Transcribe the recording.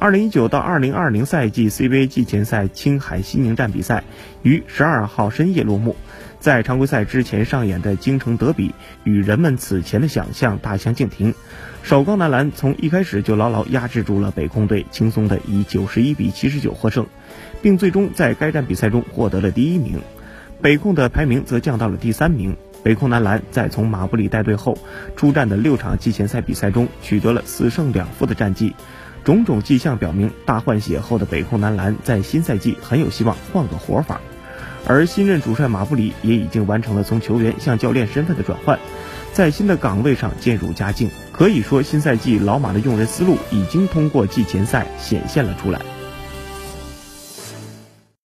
二零一九到二零二零赛季 CBA 季前赛青海西宁站比赛于十二号深夜落幕。在常规赛之前上演的京城德比，与人们此前的想象大相径庭。首钢男篮从一开始就牢牢压制住了北控队，轻松的以九十一比七十九获胜，并最终在该站比赛中获得了第一名。北控的排名则降到了第三名。北控男篮在从马布里带队后出战的六场季前赛比赛中，取得了四胜两负的战绩。种种迹象表明，大换血后的北控男篮在新赛季很有希望换个活法。而新任主帅马布里也已经完成了从球员向教练身份的转换，在新的岗位上渐入佳境。可以说，新赛季老马的用人思路已经通过季前赛显现了出来。